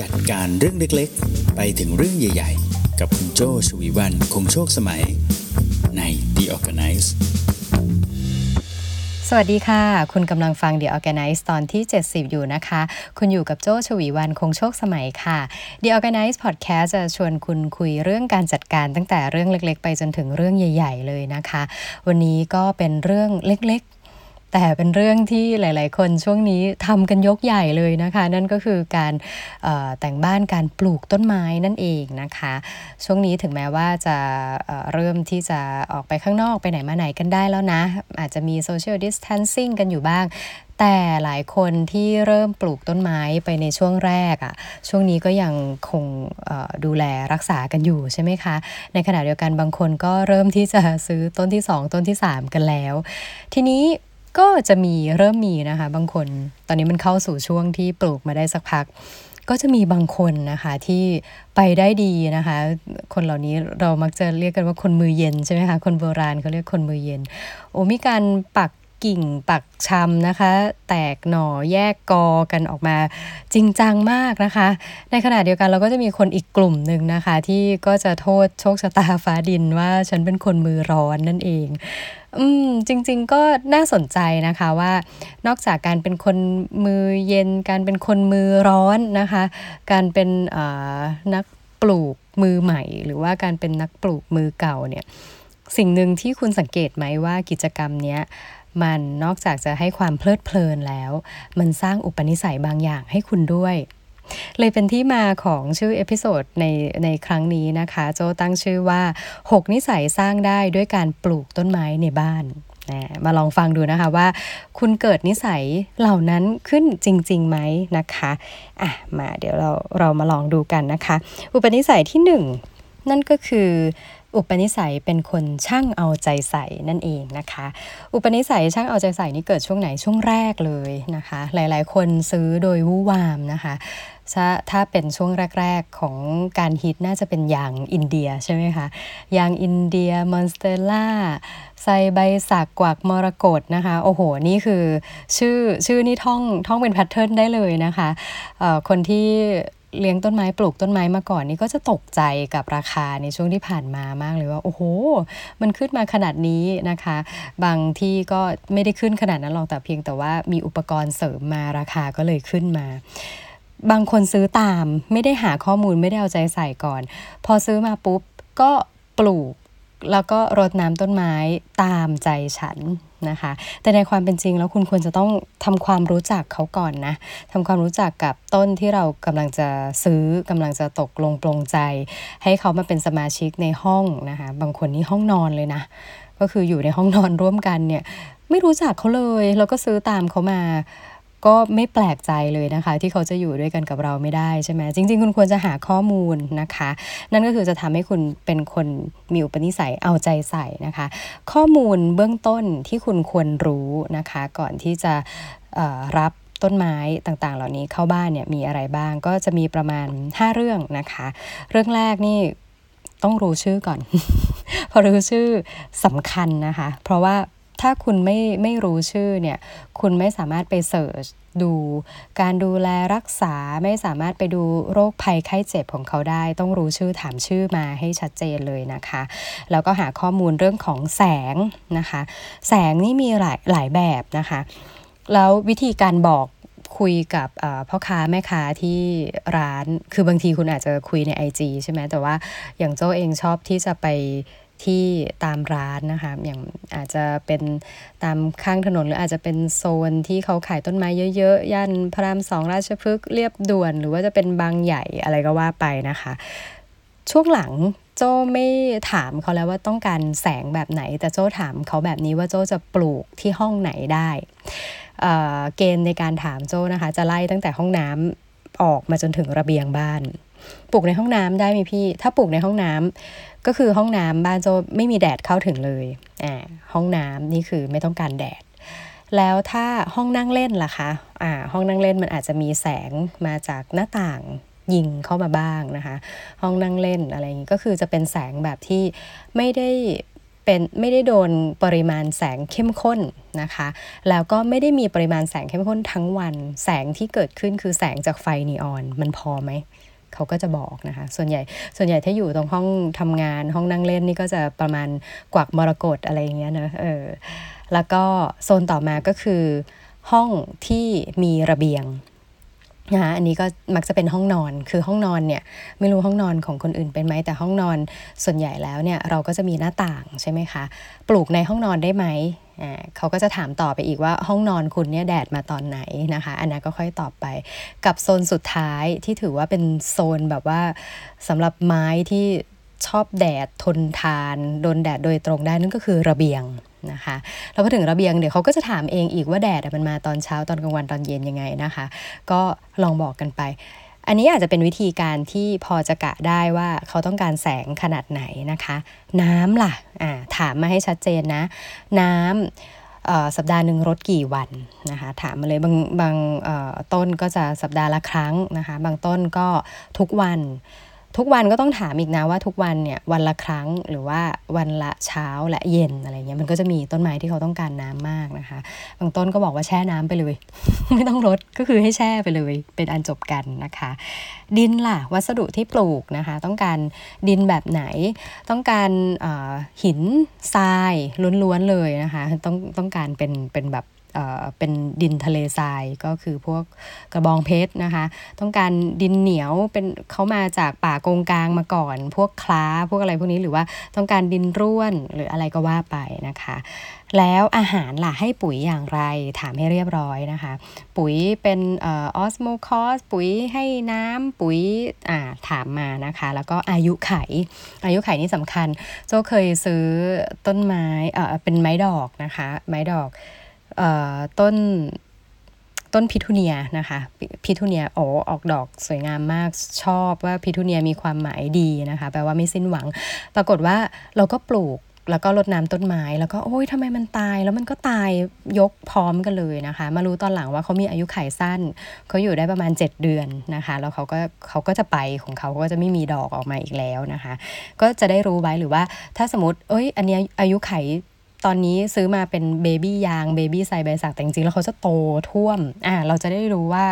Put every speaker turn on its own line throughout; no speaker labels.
จัดการเรื่องเล็กๆ ไปถึงเรื่องใหญ่ๆ กับคุณโจชวีวันคงโชคสมัยใน The Organize
สวัสดีค่ะ คุณกำลังฟัง The Organize ตอนที่ 70 อยู่นะคะ คุณอยู่กับโจชวีวันคงโชคสมัยค่ะ The Organize Podcast จะชวนคุณคุยเรื่องการจัดการตั้งแต่เรื่องเล็ก ๆ ไปจนถึงเรื่องใหญ่ ๆ เลยนะคะ วันนี้ก็เป็นเรื่องเล็กๆ แต่เป็นเรื่องที่หลาย ๆ คนช่วงนี้ทำกันยกใหญ่เลยนะคะ นั่นก็คือการแต่งบ้านการปลูกต้นไม้นั่นเองนะคะ ช่วงนี้ถึงแม้ว่าจะเเริ่มที่จะออกไปข้างนอกไปไหนมาไหนกันได้แล้วนะ อาจจะมีโซเชียลดิส a ทนซิ่งกันอยู่บ้างแต่หลายคนที่เริ่มปลูกต้นไม้ไปในช่วงแรกอะ่ะ ช่วงนี้ก็ยังคงดูแลรักษากันอยู่ใช่ไหมคะ ในขณะเดียวกันบางคนก็เริ่มที่จะซื้อต้นที่ 2 ต้นที่ 3 กันแล้ว ทีนี้ ก็จะมีเริ่มมีนะคะ บางคนตอนนี้มันเข้าสู่ช่วงที่ปลูกมาได้สักพัก ก็จะมีบางคนนะคะที่ไปได้ดีนะคะ คนเหล่านี้เรามักจะเรียกกันว่าคนมือเย็นใช่ไหมคะคนโบราณเขาเรียกคนมือเย็น โอ้มีการปัก กิ่งปักชำนะคะ แตกหน่อแยกกอกันออกมาจริงจังมากนะคะ ในขณะเดียวกันเราก็จะมีคนอีกกลุ่มหนึ่งนะคะ ที่ก็จะโทษโชคชะตาฟ้าดินว่าฉันเป็นคนมือร้อนนั่นเอง อืมจริง ๆ ก็น่าสนใจนะคะว่า นอกจากการเป็นคนมือเย็น การเป็นคนมือร้อนนะคะ การเป็นนักปลูกมือใหม่ หรือว่าการเป็นนักปลูกมือเก่าเนี่ยสิ่งหนึ่งที่คุณสังเกตไหมว่ากิจกรรมเนี้ย มันนอกจากจะให้ความเพลิดเพลินแล้ว มันสร้างอุปนิสัยบางอย่างให้คุณด้วย เลยเป็นที่มาของชื่อ episode ในในครั้งนี้นะคะ โจตั้งชื่อว่า 6 นิสัยสร้างได้ด้วยการปลูกต้นไม้ในบ้านมาลองฟังดูนะคะว่า คุณเกิดนิสัยเหล่านั้นขึ้นจริงๆไหมนะคะอะมาเดี๋ยวเราเรามาลองดูกันนะคะ อุปนิสัยที่ 1 นั่นก็คือ อุปนิสัยเป็นคนช่างเอาใจใส่นั่นเองนะคะ อุปนิสัยช่างเอาใจใส่นี่เกิดช่วงไหนช่วงแรกเลยนะคะ หลายๆ คนซื้อโดยวู่วามนะคะถ้าถ้าเป็นช่วงแรก ๆ ของการฮิตน่าจะเป็นยางอินเดียใช่ไหมคะยางอินเดียมอนสเตล่าไซใบสักกวักมรกตนะคะ โอ้โห นี่คือชื่อชื่อนี่ท่องท่องเป็นแพทเทิร์นได้เลยนะคะคนที่ เลี้ยงต้นไม้ปลูกต้นไม้มาก่อนนี่ก็จะตกใจกับราคาในช่วงที่ผ่านมามากเลยว่า โอ้โห มันขึ้นมาขนาดนี้นะคะ บางที่ก็ไม่ได้ขึ้นขนาดนั้นหรอกแต่เพียงแต่ว่ามีอุปกรณ์เสริมมาราคาก็เลยขึ้นมา บางคนซื้อตามไม่ได้หาข้อมูลไม่ได้เอาใจใส่ก่อน พอซื้อมาปุ๊บก็ปลูกแล้วก็รดน้ำต้นไม้ตามใจฉัน นะคะ แต่ในความเป็นจริงแล้วคุณควรจะต้องทำความรู้จักเขาก่อนนะทำความรู้จักกับต้นที่เรากำลังจะซื้อกำลังจะตกลงปลงใจ ให้เขามาเป็นสมาชิกในห้องนะคะ บางคนนี่ห้องนอนเลยนะ ก็คืออยู่ในห้องนอนร่วมกันเนี่ยไม่รู้จักเขาเลย แล้วก็ซื้อตามเขามา ก็ไม่แปลกใจเลยนะคะ ที่เขาจะอยู่ด้วยกันกับเราไม่ได้ใช่ไหมจริง ๆ คุณควรจะหาข้อมูลนะคะ นั่นก็คือจะทำให้คุณเป็นคนมีอุปนิสัยเอาใจใส่นะคะ ข้อมูลเบื้องต้นที่คุณควรรู้นะคะ ก่อนที่จะรับต้นไม้ต่างๆ เหล่านี้เข้าบ้านเนี่ยมีอะไรบ้างก็จะมีประมาณ 5 เรื่องนะคะ เรื่องแรกนี่ต้องรู้ชื่อก่อน พอรู้ชื่อสำคัญนะคะ เพราะว่า ถ้าคุณไม่ไม่รู้ชื่อเนี่ยคุณไม่สามารถไปเสิร์ชดูการดูแลรักษาไม่สามารถไปดูโรคภัยไข้เจ็บของเขาได้ ต้องรู้ชื่อถามชื่อมาให้ชัดเจนเลยนะคะ แล้วก็หาข้อมูลเรื่องของแสงนะคะ แสงนี่มีหลายหลายแบบนะคะ แล้ววิธีการบอกคุยกับพ่อค้าแม่ค้าที่ร้านคือบางทีคุณอาจจะคุยใน IG ใช่ไหมแต่ว่าอย่างโจ้เองชอบที่จะไป ที่ตามร้านนะคะอย่างอาจจะเป็นตามข้างถนนหรืออาจจะเป็นโซนที่เขาขายต้นไม้เยอะๆย่านพระรามสองราชพฤกษ์เรียบด่วน หรือว่าจะเป็นบางใหญ่อะไรก็ว่าไปนะคะ ช่วงหลังโจ้ไม่ถามเขาแล้วว่าต้องการแสงแบบไหน แต่โจ้ถามเขาแบบนี้ว่าโจ้จะปลูกที่ห้องไหนได้เเกณฑ์ในการถามโจ้นะคะ จะไล่ตั้งแต่ห้องน้ำออกมาจนถึงระเบียงบ้าน ปลูกในห้องน้ำได้ไหมพี่ ถ้าปลูกในห้องน้ำ ก็คือห้องน้ำบ้านโจไม่มีแดดเข้าถึงเลยอ่าห้องน้ำนี่คือไม่ต้องการแดด แล้วถ้าห้องนั่งเล่นล่ะคะอ่าห้องนั่งเล่นมันอาจจะมีแสงมาจากหน้าต่างยิงเข้ามาบ้างนะคะ ห้องนั่งเล่นอะไรอย่างนี้ก็คือจะเป็นแสงแบบที่ไม่ได้เป็นไม่ได้โดนปริมาณแสงเข้มข้นนะคะ แล้วก็ไม่ได้มีปริมาณแสงเข้มข้นทั้งวัน แสงที่เกิดขึ้นคือแสงจากไฟนีออนมันพอไหม เขาก็จะบอกนะคะ ส่วนใหญ่ส่วนใหญ่ถ้าอยู่ตรงห้องทำงานห้องนั่งเล่นนี่ก็จะประมาณกวักมรกตอะไรอย่างเงี้ยนะเออแล้วก็โซนต่อมาก็คือห้องที่มีระเบียง นะคะอันนี้ก็มักจะเป็นห้องนอน คือห้องนอนเนี่ยไม่รู้ห้องนอนของคนอื่นเป็นไหมแต่ห้องนอนส่วนใหญ่แล้วเนี่ยเราก็จะมีหน้าต่างใช่ไหมคะ ปลูกในห้องนอนได้ไหมอ่าเขาก็จะถามต่อไปอีกว่าห้องนอนคุณเนี่ยแดดมาตอนไหนนะคะ อันนั้นก็ค่อยตอบไป กับโซนสุดท้ายที่ถือว่าเป็นโซนแบบว่าสำหรับไม้ที่ชอบแดดทนทานโดนแดดโดยตรงได้นั่นก็คือระเบียง นะคะแล้วพอถึงระเบียงเดี๋ยวเขาก็จะถามเองอีกว่าแดดมันมาตอนเช้าตอนกลางวันตอนเย็นยังไงนะคะ ก็ลองบอกกันไป อันนี้อาจจะเป็นวิธีการที่พอจะกะได้ว่าเขาต้องการแสงขนาดไหนนะคะ น้ำล่ะอ่าถามมาให้ชัดเจนนะ น้ำสัปดาห์หนึ่งรดกี่วันนะคะถามมาเลยบางบางต้นก็จะสัปดาห์ละครั้งนะคะ บางต้นก็ทุกวัน ทุกวันก็ต้องถามอีกนะว่าทุกวันเนี่ยวันละครั้งหรือว่าวันละเช้าและเย็นอะไรเงี้ยมันก็จะมีต้นไม้ที่เขาต้องการน้ำมากนะคะ บางต้นก็บอกว่าแช่น้ำไปเลย ไม่ต้องรดก็คือให้แช่ไปเลย เป็นอันจบกันนะคะ ดินล่ะวัสดุที่ปลูกนะคะ ต้องการดินแบบไหน ต้องการหินทรายล้วนๆเลยนะคะ ต้องต้องการเป็นเป็นแบบ เป็นดินทะเลทรายก็คือพวกกระบองเพชรนะคะ ต้องการดินเหนียวเป็นเขามาจากป่าโกงกลางมาก่อน พวกคล้าพวกอะไรพวกนี้หรือว่าต้องการดินร่วนหรืออะไรก็ว่าไปนะคะ แล้วอาหารล่ะให้ปุ๋ยอย่างไรถามให้เรียบร้อยนะคะ ปุ๋ยเป็น Osmocote ปุ๋ยให้น้ำปุ๋ยอ่าถามมานะคะ แล้วก็อายุขัย อายุขัยนี่สำคัญ โจเคยซื้อต้นไม้เป็นไม้ดอกนะคะ ไม้ดอก ต้นต้นพิทูเนียนะคะพิทูเนียโอ้ออกดอกสวยงามมากชอบว่าพิทูเนียมีความหมายดีนะคะ แปลว่าไม่สิ้นหวัง ปรากฏว่าเราก็ปลูกแล้วก็รดน้ำต้นไม้ แล้วก็โอ้ยทำไมมันตาย แล้วมันก็ตายยกพร้อมกันเลยนะคะ มารู้ตอนหลังว่าเขามีอายุไขสั้น เขาอยู่ได้ประมาณ 7 เดือนนะคะ แล้วเขาก็เขาก็จะไปของเขาก็จะไม่มีดอกออกมาอีกแล้วนะคะ ก็จะได้รู้ไว้หรือว่าถ้าสมมติเอ้ย อันนี้อายุไข ตอนนี้ซื้อมาเป็นเบบี้ยางเบบี้ไซใบสักแต่จริงๆแล้วเขาจะโตท่วมอ่าเราจะได้รู้ว่า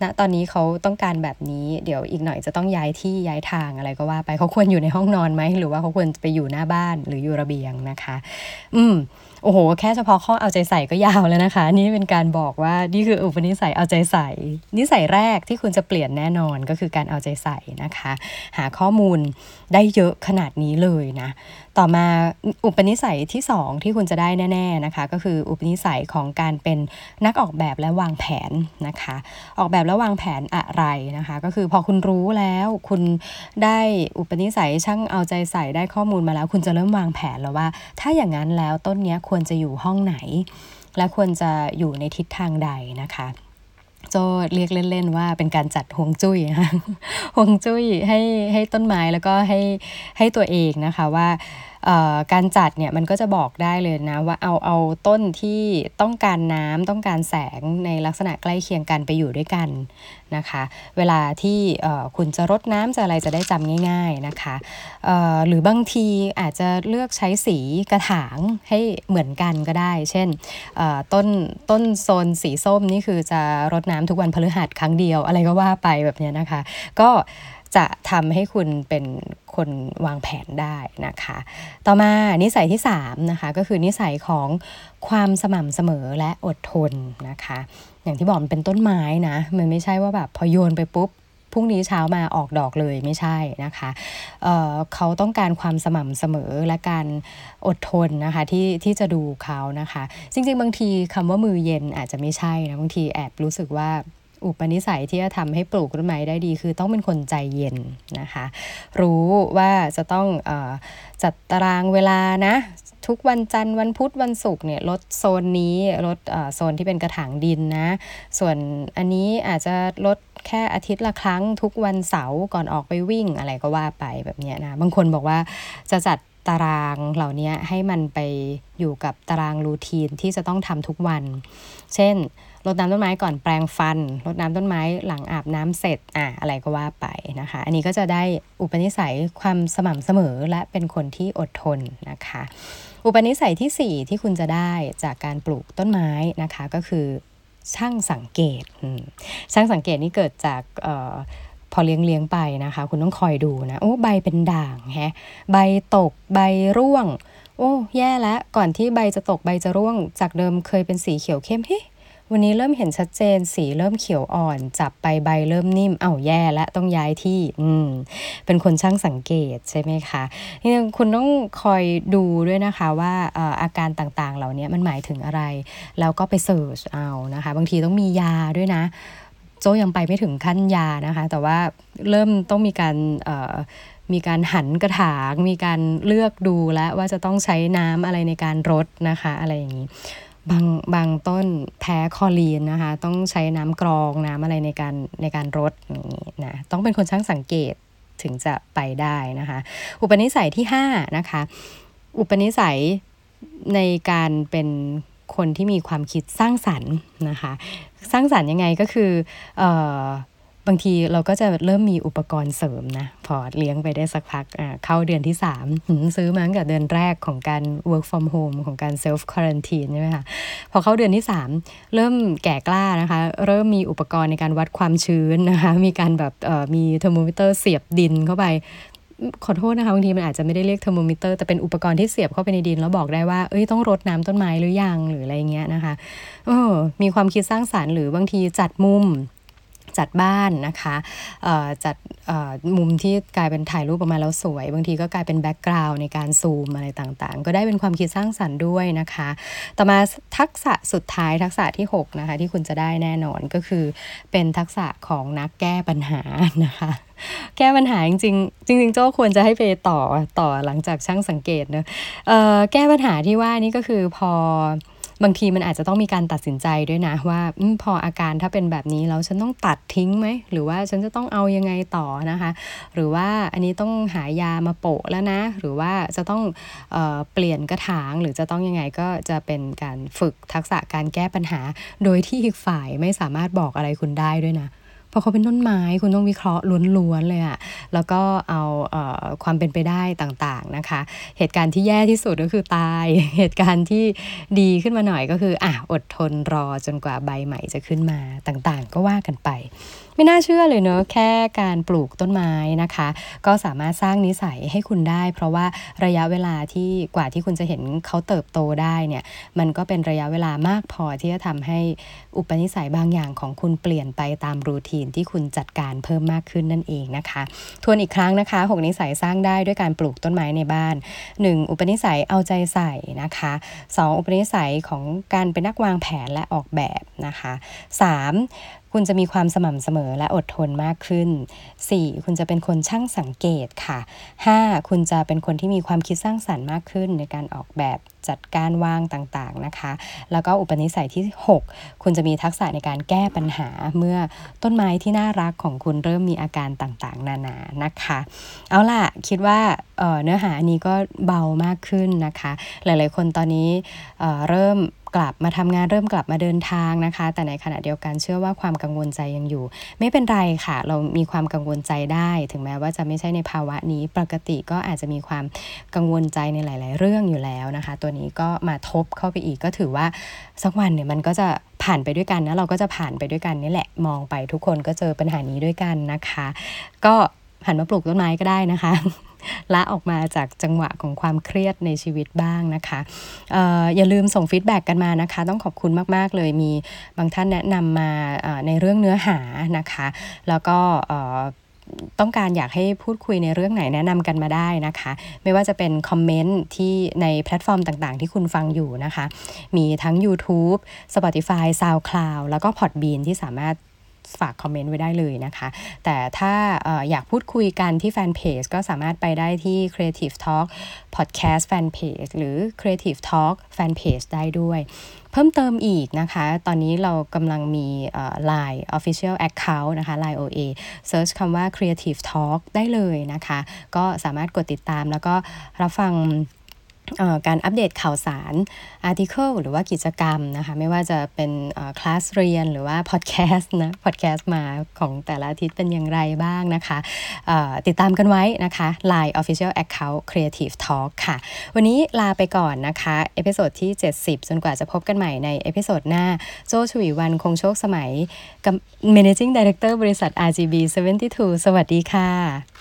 ณนะตอนนี้เขาต้องการแบบนี้ เดี๋ยวอีกหน่อยจะต้องย้ายที่ย้ายทางอะไรก็ว่าไปเขาควรอยู่ในห้องนอนไหมหรือว่าเขาควรไปอยู่หน้าบ้านหรืออยู่ระเบียงนะคะ อืมโอ้โห แค่เฉพาะข้อเอาใจใส่ก็ยาวแล้วนะคะ นี่เป็นการบอกว่านี่คืออุปนิสัยเอาใจใส่ นิสัยแรกที่คุณจะเปลี่ยนแน่นอนก็คือการเอาใจใส่นะคะ หาข้อมูลได้เยอะขนาดนี้เลยนะ ต่อมาอุปนิสัยที่ 2 ที่คุณจะได้แน่ๆนะคะก็คืออุปนิสัยของการเป็นนักออกแบบและวางแผนนะคะ ออกแบบและวางแผนอะไรนะคะ ก็คือพอคุณรู้แล้วคุณได้อุปนิสัยช่างเอาใจใส่ได้ข้อมูลมาแล้ว คุณจะเริ่มวางแผนแล้วว่า ถ้าอย่างนั้นแล้วต้นนี้ควรจะอยู่ห้องไหน และควรจะอยู่ในทิศทางใดนะคะโจเรียกเล่น ๆ ว่าเป็นการจัดฮวงจุ้ยนะคะฮวงจุ้ยให้ให้ต้นไม้แล้วก็ให้ให้ตัวเองนะคะว่า การจัดเนี่ยมันก็จะบอกได้เลยนะว่าเอาเอาต้นที่ต้องการน้ำต้องการแสงในลักษณะใกล้เคียงกันไปอยู่ด้วยกันนะคะ เวลาที่คุณจะรดน้ำจะอะไรจะได้จำง่าย ๆนะคะหรือบางทีอาจจะเลือกใช้สีกระถางให้เหมือนกันก็ได้ เช่นต้นต้นโซนสีส้มนี่คือจะรดน้ำทุกวันพฤหัสครั้งเดียวอะไรก็ว่าไปแบบนี้นะคะ ก็ จะทำให้คุณเป็นคนวางแผนได้นะคะ ต่อมานิสัยที่3นะคะก็คือนิสัยของความสม่ำเสมอและอดทนนะคะ อย่างที่บอกมันเป็นต้นไม้นะ มันไม่ใช่ว่าแบบพอโยนไปปุ๊บพรุ่งนี้เช้ามาออกดอกเลยไม่ใช่นะคะเเขาต้องการความสม่ำเสมอและการอดทนนะคะที่ที่จะดูเขานะคะ จริงๆ บางทีคำว่ามือเย็นอาจจะไม่ใช่นะบางทีแอบรู้สึกว่า อุปนิสัยที่จะทำให้ปลูกต้นไม้ได้ดี คือต้องเป็นคนใจเย็นนะคะ รู้ว่าจะต้องอจัดตารางเวลานะทุกวันจันทร์วันพุธวันศุกร์เนี่ยลดโซนนี้ลดโซนที่เป็นกระถางดินนะ ส่วนอันนี้อาจจะลดแค่อาทิตย์ละครั้งทุกวันเสาร์ก่อนออกไปวิ่งอะไรก็ว่าไปแบบนี้นะ บางคนบอกว่าจะจัดตารางเหล่านี้ให้มันไปอยู่กับตารางรูทีนที่จะต้องทำทุกวัน เช่น รดน้ำต้นไม้ก่อนแปรงฟันรดน้ำต้นไม้หลังอาบน้ำเสร็จอะอะไรก็ว่าไปนะคะ อันนี้ก็จะได้อุปนิสัยความสม่ำเสมอและเป็นคนที่อดทนนะคะ อุปนิสัยที่ 4 ที่คุณจะได้จากการปลูกต้นไม้นะคะก็คือช่างสังเกต ช่างสังเกตนี่เกิดจากพอเลี้ยงเลี้ยงไปนะคะ คุณต้องคอยดูนะโอ้ใบเป็นด่างแฮะใบตกใบร่วง โอ้แย่แล้วก่อนที่ใบจะตกใบจะร่วง จากเดิมเคยเป็นสีเขียวเข้มเฮ้ วันนี้เริ่มเห็นชัดเจนสีเริ่มเขียวอ่อน จับไปใบเริ่มนิ่มเอ้าแย่แล้วต้องย้ายที่อืมเป็นคนช่างสังเกตใช่ไหมคะนี่คุณต้องคอยดูด้วยนะคะว่าอาการต่างๆ เหล่านี้มันหมายถึงอะไร แล้วก็ไปเสิร์ชเอานะคะ บางทีต้องมียาด้วยนะโจยังไปไม่ถึงขั้นยานะคะ แต่ว่าเริ่มต้องมีการมีการหันกระถาง มีการเลือกดูแล้วว่าจะต้องใช้น้ำอะไรในการรดนะคะ อะไรอย่างนี้ บางบางต้นแพ้คอลีนนะคะ ต้องใช้น้ำกรองน้ำอะไรในการในการรดอย่างนี้นะต้องเป็นคนช่างสังเกตถึงจะไปได้นะคะ อุปนิสัยที่5นะคะ อุปนิสัยในการเป็นคนที่มีความคิดสร้างสรรค์นะคะ สร้างสรรค์ยังไงก็คืออ บางทีเราก็จะเริ่มมีอุปกรณ์เสริมนะ พอเลี้ยงไปได้สักพักเข้าเดือนที่ 3 ซื้อมาตั้งแต่เดือนแรกของการ work from home ของการ self quarantine ใช่ไหมคะพอเข้าเดือนที่ 3 เริ่มแก่กล้านะคะ เริ่มมีอุปกรณ์ในการวัดความชื้นนะคะ มีการแบบมีเทอร์โมมิเตอร์เสียบดินเข้าไปขอโทษนะคะบางทีมันอาจจะไม่ได้เรียกเทอร์โมมิเตอร์แต่เป็นอุปกรณ์ที่เสียบเข้าไปในดิน แล้วบอกได้ว่าเอ้ยต้องรดน้ำต้นไม้หรือยังหรืออะไรเงี้ยนะคะเออมีความคิดสร้างสรรค์หรือบางทีจัดมุม จัดบ้านนะคะจัดมุมที่กลายเป็นถ่ายรูปออกมาแล้วสวย บางทีก็กลายเป็น background ในการซูมอะไรต่างๆ ก็ได้เป็นความคิดสร้างสรรค์ด้วยนะคะ ต่อมาทักษะสุดท้ายทักษะที่ 6 นะคะ ที่คุณจะได้แน่นอนก็คือเป็นทักษะของนักแก้ปัญหานะคะแก้ปัญหาจริงๆจริงๆโจ้ควรจะให้ไปต่อต่อหลังจากช่างสังเกตเนอะแก้ปัญหาที่ว่านี่ก็คือพอ บางทีมันอาจจะต้องมีการตัดสินใจด้วยนะว่าอพออาการถ้าเป็นแบบนี้แล้วฉันต้องตัดทิ้งไหมหรือว่าฉันจะต้องเอายังไงต่อนะคะ หรือว่าอันนี้ต้องหายามาโปะแล้วนะ หรือว่าจะต้องเอเปลี่ยนกระถางหรือจะต้องยังไงก็จะเป็นการฝึกทักษะการแก้ปัญหา โดยที่อีกฝ่ายไม่สามารถบอกอะไรคุณได้ด้วยนะ พราะเขาเป็นต้นไม้คุณต้องวิเคราะห์ล้วนๆเลยอะแล้วก็เอาเออความเป็นไปได้ต่างๆนะคะ เหตุการณ์ที่แย่ที่สุดก็คือตาย เหตุการณ์ที่ดีขึ้นมาหน่อยก็คืออะอดทนรอจนกว่าใบใหม่จะขึ้นมาต่างๆ ก็ว่ากันไป ไม่น่าเชื่อเลยเนอะแค่การปลูกต้นไม้นะคะ ก็สามารถสร้างนิสัยให้คุณได้ เพราะว่าระยะเวลาที่กว่าที่คุณจะเห็นเขาเติบโตได้เนี่ยมันก็เป็นระยะเวลามากพอที่จะทำให้อุปนิสัยบางอย่างของคุณเปลี่ยนไปตามรูทีนที่คุณจัดการเพิ่มมากขึ้นนั่นเองนะคะ ทวนอีกครั้งนะคะ6นิสัยสร้างได้ด้วยการปลูกต้นไม้ในบ้าน 1. อุปนิสัยเอาใจใส่นะคะ 2. อุปนิสัยของการเป็นนักวางแผนและออกแบบนะคะ 3. คุณจะมีความสม่ำเสมอและอดทนมากขึ้น 4. คุณจะเป็นคนช่างสังเกตค่ะ 5. คุณจะเป็นคนที่มีความคิดสร้างสรรค์มากขึ้นในการออกแบบจัดการวางต่างๆนะคะ แล้วก็อุปนิสัยที่ 6 คุณจะมีทักษะในการแก้ปัญหาเมื่อต้นไม้ที่น่ารักของคุณเริ่มมีอาการต่างๆ นานานะคะ เอาล่ะ คิดว่าเเนื้อหาอันนี้ก็เบามากขึ้นนะคะ หลายๆคนตอนนี้เเริ่มกลับมาทำงานเริ่มกลับมาเดินทางนะคะ แต่ในขณะเดียวกันเชื่อว่าความกังวลใจยังอยู่ ไม่เป็นไรค่ะ เรามีความกังวลใจได้ ถึงแม้ว่าจะไม่ใช่ในภาวะนี้ปกติก็อาจจะมีความกังวลใจในหลาย ๆ เรื่องอยู่แล้วนะคะ ตัวนี้ก็มาทบเข้าไปอีกก็ถือว่าสักวันเนี่ยมันก็จะผ่านไปด้วยกันนะเราก็จะผ่านไปด้วยกันนี่แหละมองไปทุกคนก็เจอปัญหานี้ด้วยกันนะคะ ก็หันมาปลูกต้นไม้ก็ได้นะคะละออกมาจากจังหวะของความเครียดในชีวิตบ้างนะคะอออย่าลืมส่ง feedback กันมานะคะ ต้องขอบคุณมาก ๆ เลยมีบางท่านแนะนำมาในเรื่องเนื้อหานะคะ แล้วก็ ต้องการอยากให้พูดคุยในเรื่องไหนแนะนำกันมาได้นะคะ ไม่ว่าจะเป็นคอมเมนต์ที่ในแพลตฟอร์มต่างๆ ที่คุณฟังอยู่นะคะ มีทั้ง YouTube Spotify SoundCloud แล้วก็ Podbean ที่สามารถฝากคอมเมนต์ไว้ได้เลยนะคะ แต่ถ้าอยากพูดคุยกันที่แฟนเพจก็สามารถไปได้ที่ Creative Talk Podcast Fan Page หรือ Creative Talk Fan Page ได้ด้วย เพิ่มเติมอีกนะคะ ตอนนี้เรากำลังมี Line Official Account นะคะ Line OA Search คำว่า Creative Talk ได้เลยนะคะ ก็สามารถกดติดตามแล้วก็รับฟัง การอัปเดตข่าวสารอาร์ติเคิลหรือว่ากิจกรรมนะคะ ไม่ว่าจะเป็นคลาสเรียนหรือว่าพอดแคสต์นะพอดแคสต์มาของแต่ละอาทิตย์เป็นอย่างไรบ้างนะคะ ติดตามกันไว้นะคะ Line Official Account Creative Talk ค่ะ วันนี้ลาไปก่อนนะคะ episode ที่ 70 จนกว่าจะพบกันใหม่ใน episode หน้า โจ ฉวีวรรณ คงโชคสมัยกับ Managing Director บริษัท RGB 72 สวัสดีค่ะ